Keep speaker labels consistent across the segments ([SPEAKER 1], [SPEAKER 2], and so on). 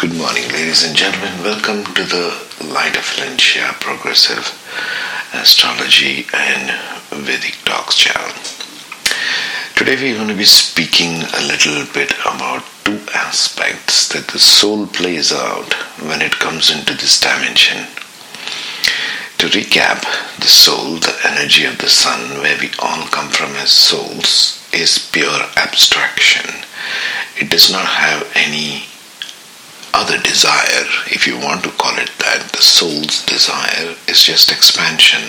[SPEAKER 1] Good morning, ladies and gentlemen. Welcome to the Light of Valencia Progressive Astrology and Vedic Talks channel. Today we're going to be speaking a little bit about two aspects that the soul plays out when it comes into this dimension. To recap, the soul, the energy of the sun, where we all come from as souls, is pure abstraction. It does not have any other desire, if you want to call it that, the soul's desire is just expansion.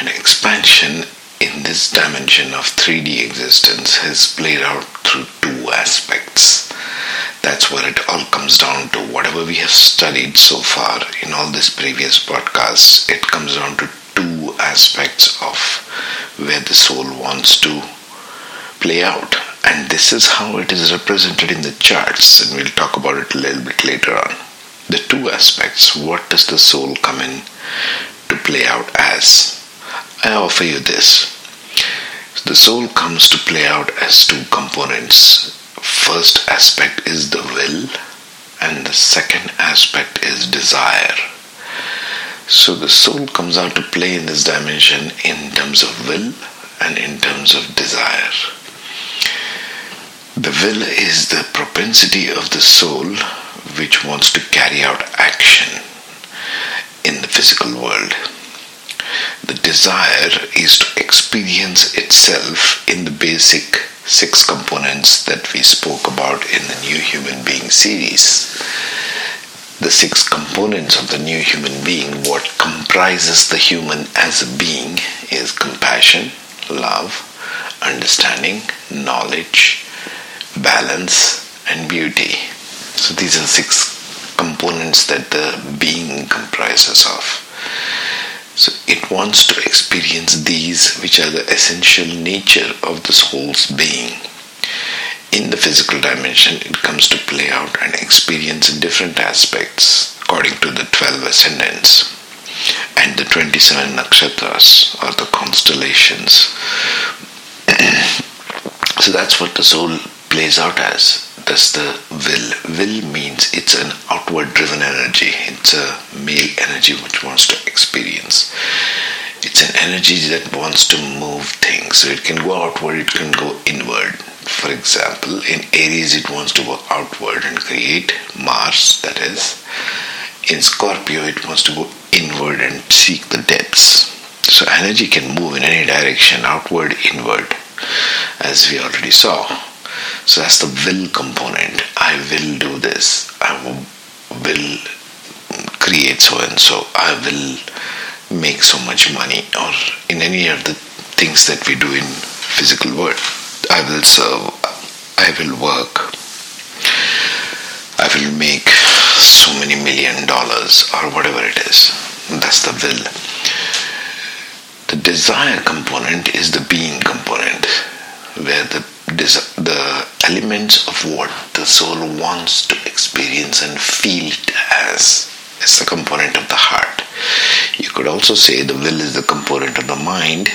[SPEAKER 1] And expansion in this dimension of 3D existence has played out through two aspects. That's where it all comes down to. Whatever we have studied so far in all these previous podcasts, it comes down to two aspects of where the soul wants to play out and this is how it is represented in the charts, and we'll talk about it a little bit later on. The two aspects what does the soul come in to play out as? I offer you this. The soul comes to play out as two components. First aspect is the will, and the second aspect is desire. So the soul comes out to play in this dimension in terms of will and in terms of desire. The will is the propensity of the soul which wants to carry out action in the physical world. The desire is to experience itself in the basic six components that we spoke about in the New Human Being series. The six components of the new human being, what comprises the human as a being, is compassion, love, understanding, knowledge, balance, and beauty. So these are six components that the being comprises of. So it wants to experience these, which are the essential nature of the soul's being. In the physical dimension, it comes to play out and experience different aspects according to the 12 ascendants and the 27 nakshatras or the constellations. so that's what the soul plays out as. That's the will. Will means it's an outward driven energy. It's a male energy which wants to experience. It's an energy that wants to move things. So it can go outward, it can go inward. For example, in Aries, it wants to go outward and create Mars, that is. In Scorpio, it wants to go inward and seek the depths. So energy can move in any direction, outward, inward, as we already saw. So that's the will component. I will do this. I will create so and so. I will make so much money or in any of the things that we do in physical world. I will serve. I will work. I will make so many million dollars or whatever it is. That's the will. The desire component is the being component, where the the elements of what the soul wants to experience and feel it as is the component of the heart. You could also say the will is the component of the mind,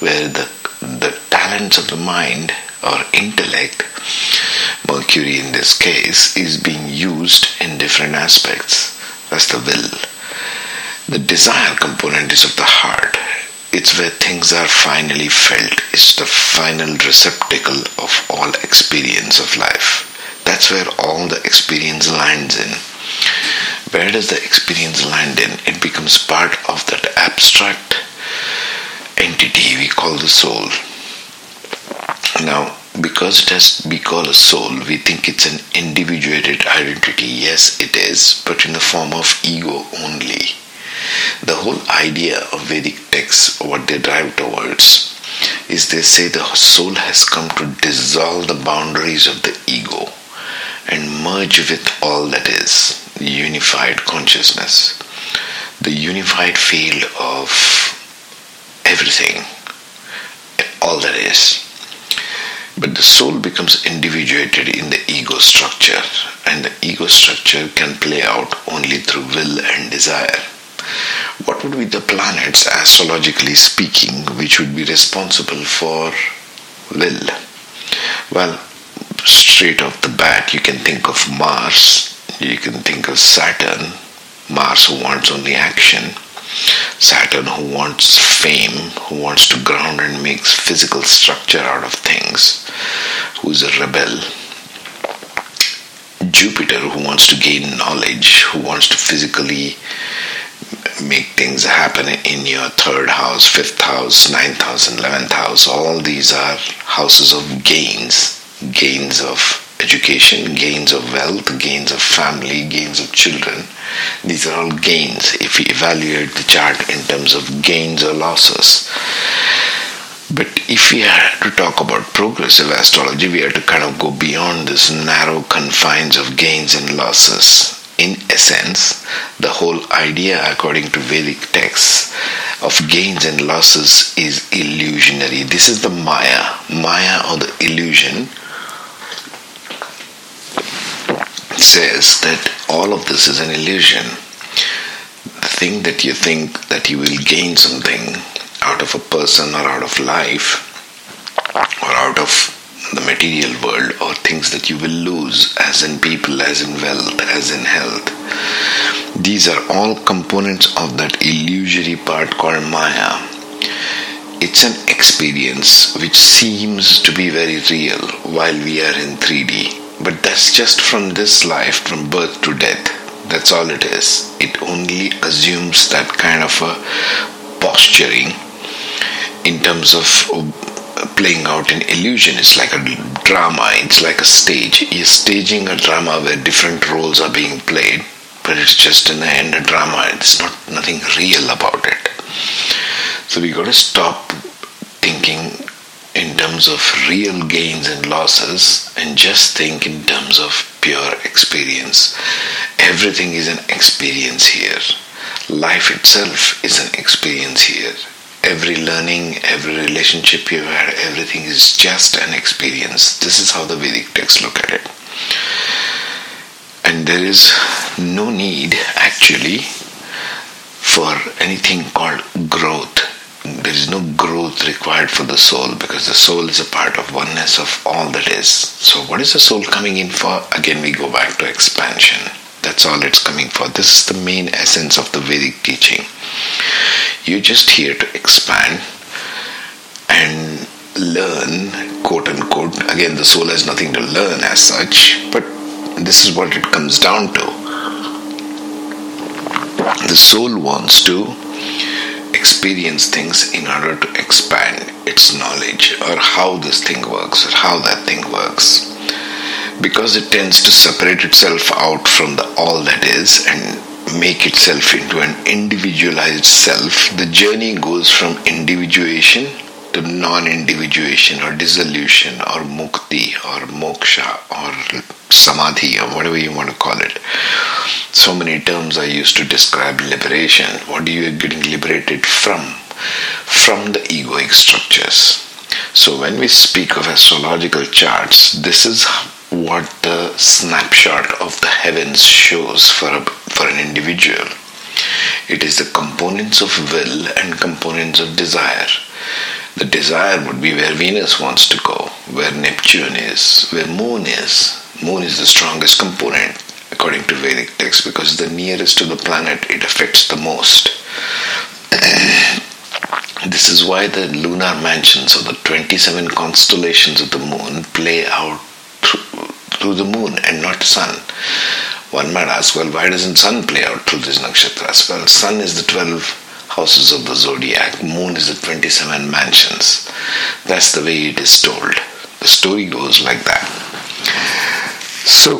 [SPEAKER 1] where the the talents of the mind or intellect, Mercury in this case, is being used in different aspects. That's the will. The desire component is of the heart, it's where things are finally felt. It's the final receptacle of all experience of life. That's where all the experience lands in. Where does the experience land in? It becomes part of that abstract entity we call the soul. Now, because it has to be called a soul, we think it's an individuated identity. Yes, it is, but in the form of ego only. The whole idea of Vedic texts, what they drive towards, is they say the soul has come to dissolve the boundaries of the ego and merge with all that is unified consciousness, the unified field of everything, all that is. But the soul becomes individuated in the ego structure, and the ego structure can play out only through will and desire what would be the planets, astrologically speaking, which would be responsible for will? Well, straight off the bat, you can think of Mars You can think of Saturn, Mars who wants only action, Saturn who wants fame, who wants to ground and makes physical structure out of things, who's a rebel. Jupiter who wants to gain knowledge, who wants to physically make things happen in your third house, fifth house, ninth house, and eleventh house. All these are houses of gains, gains of education, gains of wealth, gains of family, gains of children. These are all gains if we evaluate the chart in terms of gains or losses. But if we are to talk about progressive astrology, we have to kind of go beyond this narrow confines of gains and losses. In essence, the whole idea, according to Vedic texts, of gains and losses is illusionary. This is the Maya, Maya or the illusion says that all of this is an illusion. The thing that you think that you will gain something out of a person or out of life or out of the material world or things that you will lose as in people, as in wealth, as in health. These are all components of that illusory part called Maya. It's an experience which seems to be very real while we are in 3D but that's just from this life, from birth to death. That's all it is. It only assumes that kind of a posturing in terms of playing out an illusion. It's like a drama, it's like a stage. You're staging a drama where different roles are being played, but it's just an end a drama. It's not nothing real about it. So we got to stop thinking in terms of real gains and losses and just think in terms of pure experience. Everything is an experience here. Life itself is. Every learning, every relationship you've had, everything is just an experience. This is how the Vedic texts look at it. And there is no need actually for anything called growth there is no growth required for the soul because the soul is a part of oneness of all that is. So, what is the soul coming in for? Again, we go back to expansion. That's all it's coming for. This is the main essence of the Vedic teaching. You're just here to expand and learn, quote unquote. Again, the soul has nothing to learn as such, but this is what it comes down to. The soul wants to experience things in order to expand its knowledge or how this thing works or how that thing works. Because it tends to separate itself out from the all that is and make itself into an individualized self, the journey goes from individuation to non individuation or dissolution or mukti or moksha or samadhi or whatever you want to call it. So many terms are used to describe liberation. What are you getting liberated from? From the egoic structures. So when we speak of astrological charts, this is what the snapshot of the heavens shows for, a, for an individual. It is the components of will and components of desire. The desire would be where Venus wants to go, where Neptune is, where Moon is. Moon is the strongest component according to Vedic texts because the nearest to the planet it affects the most. this is why the lunar mansions or the 27 constellations of the moon play out through, through the moon and not the sun. One might ask, well, why doesn't sun play out through these nakshatras? Well, sun is the 12 houses of the zodiac, moon is the 27 mansions. That's the way it is told. The story goes like that. So,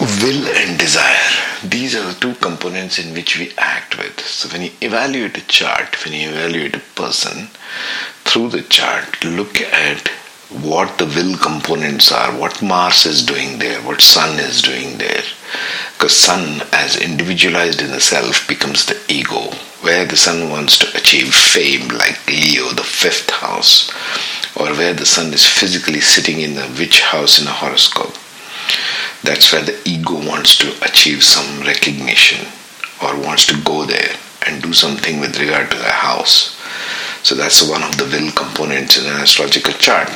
[SPEAKER 1] will and desire, these are the two components in which we act with. So, when you evaluate a chart, when you evaluate a person, through the chart, look at what the will components are, what Mars is doing there, what Sun is doing there. Because Sun, as individualized in the self, becomes the ego, where the Sun wants to achieve fame, like Leo, the fifth house, or where the Sun is physically sitting in the which house in a horoscope. That's where the ego wants to achieve some recognition or wants to go there and do something with regard to the house. So that's one of the will components in an astrological chart.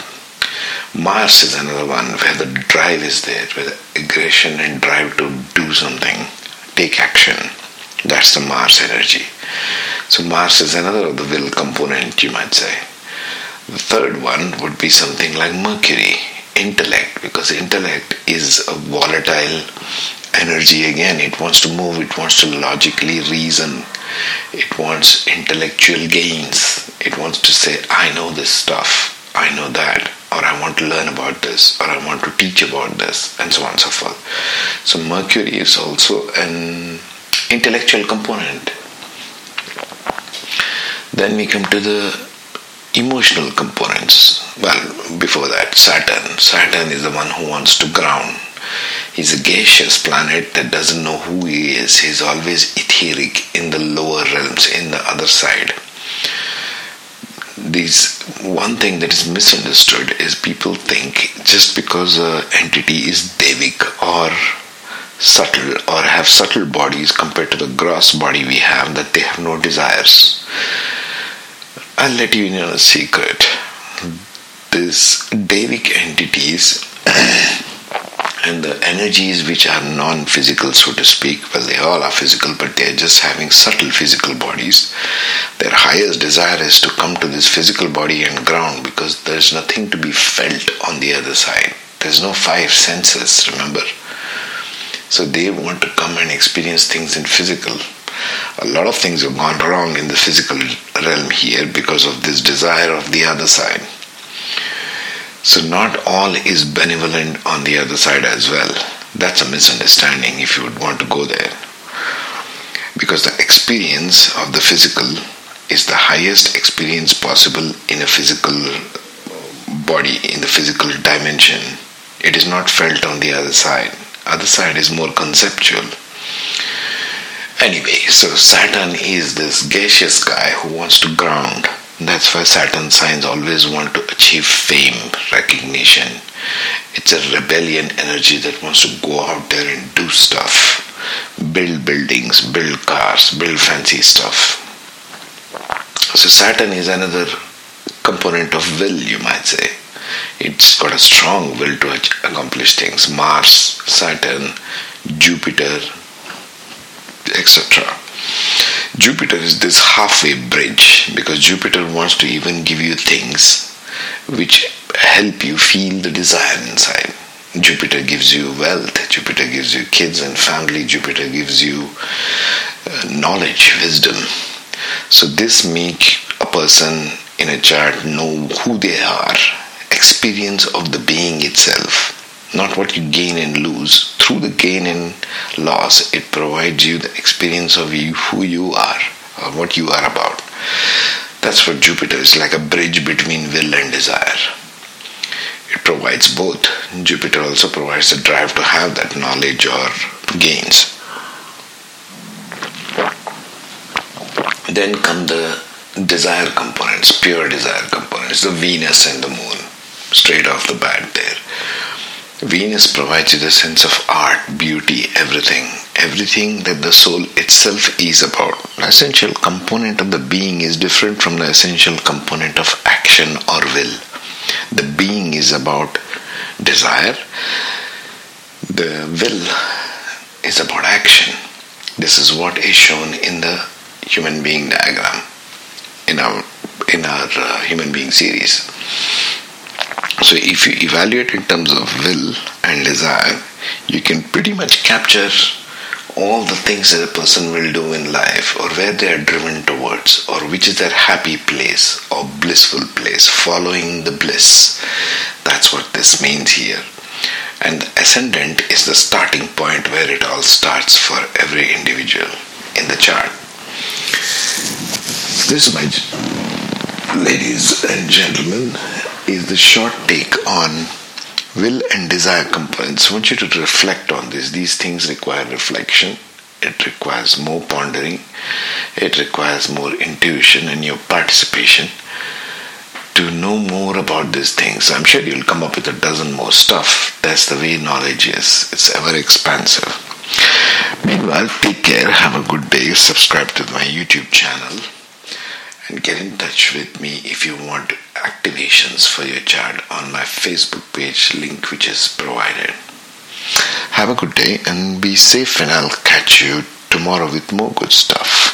[SPEAKER 1] Mars is another one where the drive is there, where the aggression and drive to do something, take action. That's the Mars energy. So Mars is another of the will component, you might say. The third one would be something like Mercury, intellect, because intellect is a volatile energy again. It wants to move, it wants to logically reason, it wants intellectual gains. It wants to say, I know this stuff, I know that, or I want to learn about this, or I want to teach about this, and so on and so forth. So, Mercury is also an intellectual component. Then we come to the emotional components. Well, before that, Saturn. Saturn is the one who wants to ground. He's a gaseous planet that doesn't know who he is. He's always etheric in the lower realms, in the other side. These one thing that is misunderstood is people think just because an entity is devic or subtle or have subtle bodies compared to the gross body we have that they have no desires. I'll let you know a secret. These devic entities and the energies which are non physical, so to speak, well, they all are physical, but they're just having subtle physical bodies. Highest desire is to come to this physical body and ground because there's nothing to be felt on the other side. There's no five senses, remember? So they want to come and experience things in physical. A lot of things have gone wrong in the physical realm here because of this desire of the other side. So, not all is benevolent on the other side as well. That's a misunderstanding if you would want to go there. Because the experience of the physical is the highest experience possible in a physical body, in the physical dimension. It is not felt on the other side. Other side is more conceptual. Anyway, so Saturn is this gaseous guy who wants to ground. That's why Saturn signs always want to achieve fame, recognition. It's a rebellion energy that wants to go out there and do stuff. Build buildings, build cars, build fancy stuff. So Saturn is another component of will, you might say. It's got a strong will to accomplish things. Mars, Saturn, Jupiter, etc. Jupiter is this halfway bridge because Jupiter wants to even give you things which help you feel the desire inside. Jupiter gives you wealth, Jupiter gives you kids and family, Jupiter gives you uh, knowledge, wisdom. So this make a person in a chart know who they are, experience of the being itself not what you gain and lose. Through the gain and loss, it provides you the experience of you, who you are, or what you are about. That's what Jupiter is like a bridge between will and desire. It provides both. Jupiter also provides the drive to have that knowledge or gains. Then come the desire components, pure desire components, the Venus and the Moon, straight off the bat there. Venus provides you the sense of art, beauty, everything. Everything that the soul itself is about. The essential component of the being is different from the essential component of action or will. The being is about desire, the will is about action. This is what is shown in the human being diagram in our in our uh, human being series. So if you evaluate in terms of will and desire, you can pretty much capture all the things that a person will do in life or where they are driven towards or which is their happy place or blissful place, following the bliss. That's what this means here. And the ascendant is the starting point where it all starts for every individual in the chart. This, my ladies and gentlemen, is the short take on will and desire components. I want you to reflect on this. These things require reflection. It requires more pondering. It requires more intuition and your participation to know more about these things. I'm sure you'll come up with a dozen more stuff. That's the way knowledge is. It's ever expansive. Meanwhile, take care, have a good day, subscribe to my YouTube channel and get in touch with me if you want activations for your chart on my Facebook page link which is provided. Have a good day and be safe and I'll catch you tomorrow with more good stuff.